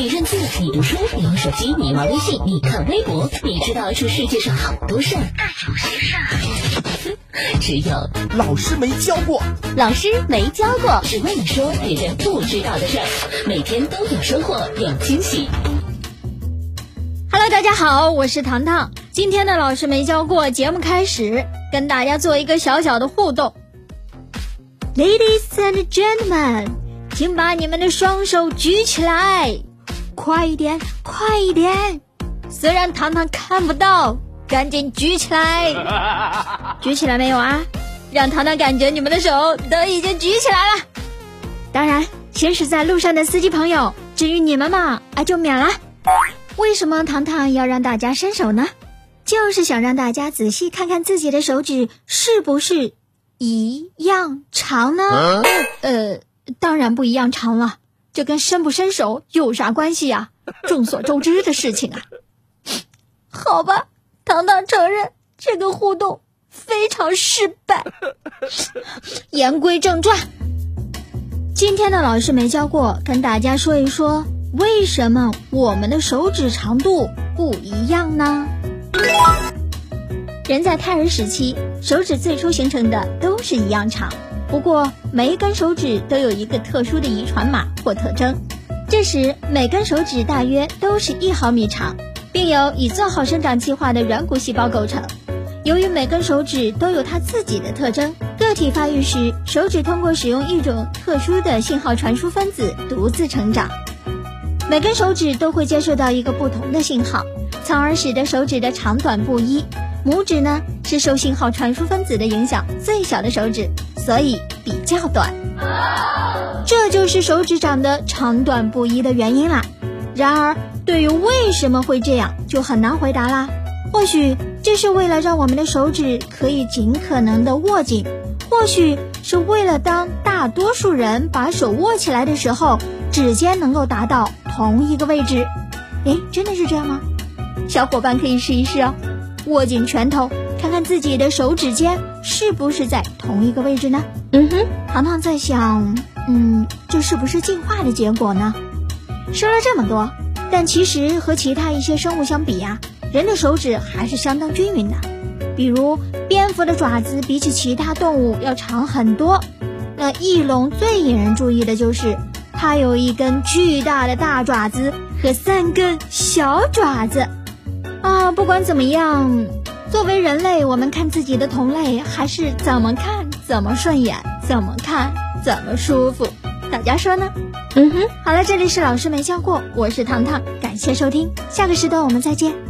你认字，你读书，你玩手机，你玩微信，你看微博，你知道这世界上好多事儿，但有些事儿，只有 老师没教过。老师没教过，只为你说别人不知道的事儿，每天都有收获，有惊喜。Hello，大家好，我是糖糖。今天的老师没教过节目开始，跟大家做一个小小的互动。Ladies and gentlemen，请把你们的双手举起来，快一点，快一点！虽然糖糖看不到，赶紧举起来。举起来没有啊？让糖糖感觉你们的手都已经举起来了。当然，行驶在路上的司机朋友，至于你们嘛，啊就免了。为什么糖糖要让大家伸手呢？就是想让大家仔细看看自己的手指是不是一样长呢？呃，当然不一样长了，这跟伸不伸手有啥关系呀？众所周知的事情啊。好吧，糖糖承认这个互动非常失败。言归正传，今天的老师没教过，跟大家说一说。为什么我们的手指长度不一样呢？人在胎儿时期，手指最初形成的都是一样长，不过每一根手指都有一个特殊的遗传码或特征。这时，每根手指大约都是一毫米长，并由以做好生长计划的软骨细胞构成。由于每根手指都有它自己的特征，个体发育时，手指通过使用一种特殊的信号传输分子独自成长。每根手指都会接受到一个不同的信号，从而使得手指的长短不一。拇指呢是受信号传输分子的影响最小的手指，所以比较短。这就是手指长得长短不一的原因啦。然而，对于为什么会这样，就很难回答啦。或许这是为了让我们的手指可以尽可能的握紧，或许是为了当大多数人把手握起来的时候，指尖能够达到同一个位置。诶，真的是这样吗？小伙伴可以试一试哦，握紧拳头，看看自己的手指尖是不是在同一个位置呢？嗯哼，糖糖在想，嗯，这是不是进化的结果呢？说了这么多，但其实和其他一些生物相比呀、人的手指还是相当均匀的。比如，蝙蝠的爪子比起其他动物要长很多。那翼龙最引人注意的就是。它有一根巨大的大爪子和三根小爪子，啊，不管怎么样，作为人类，我们看自己的同类还是怎么看怎么顺眼，怎么看怎么舒服。大家说呢？嗯哼，好了，这里是老师没教过，我是糖糖，感谢收听，下个时段我们再见。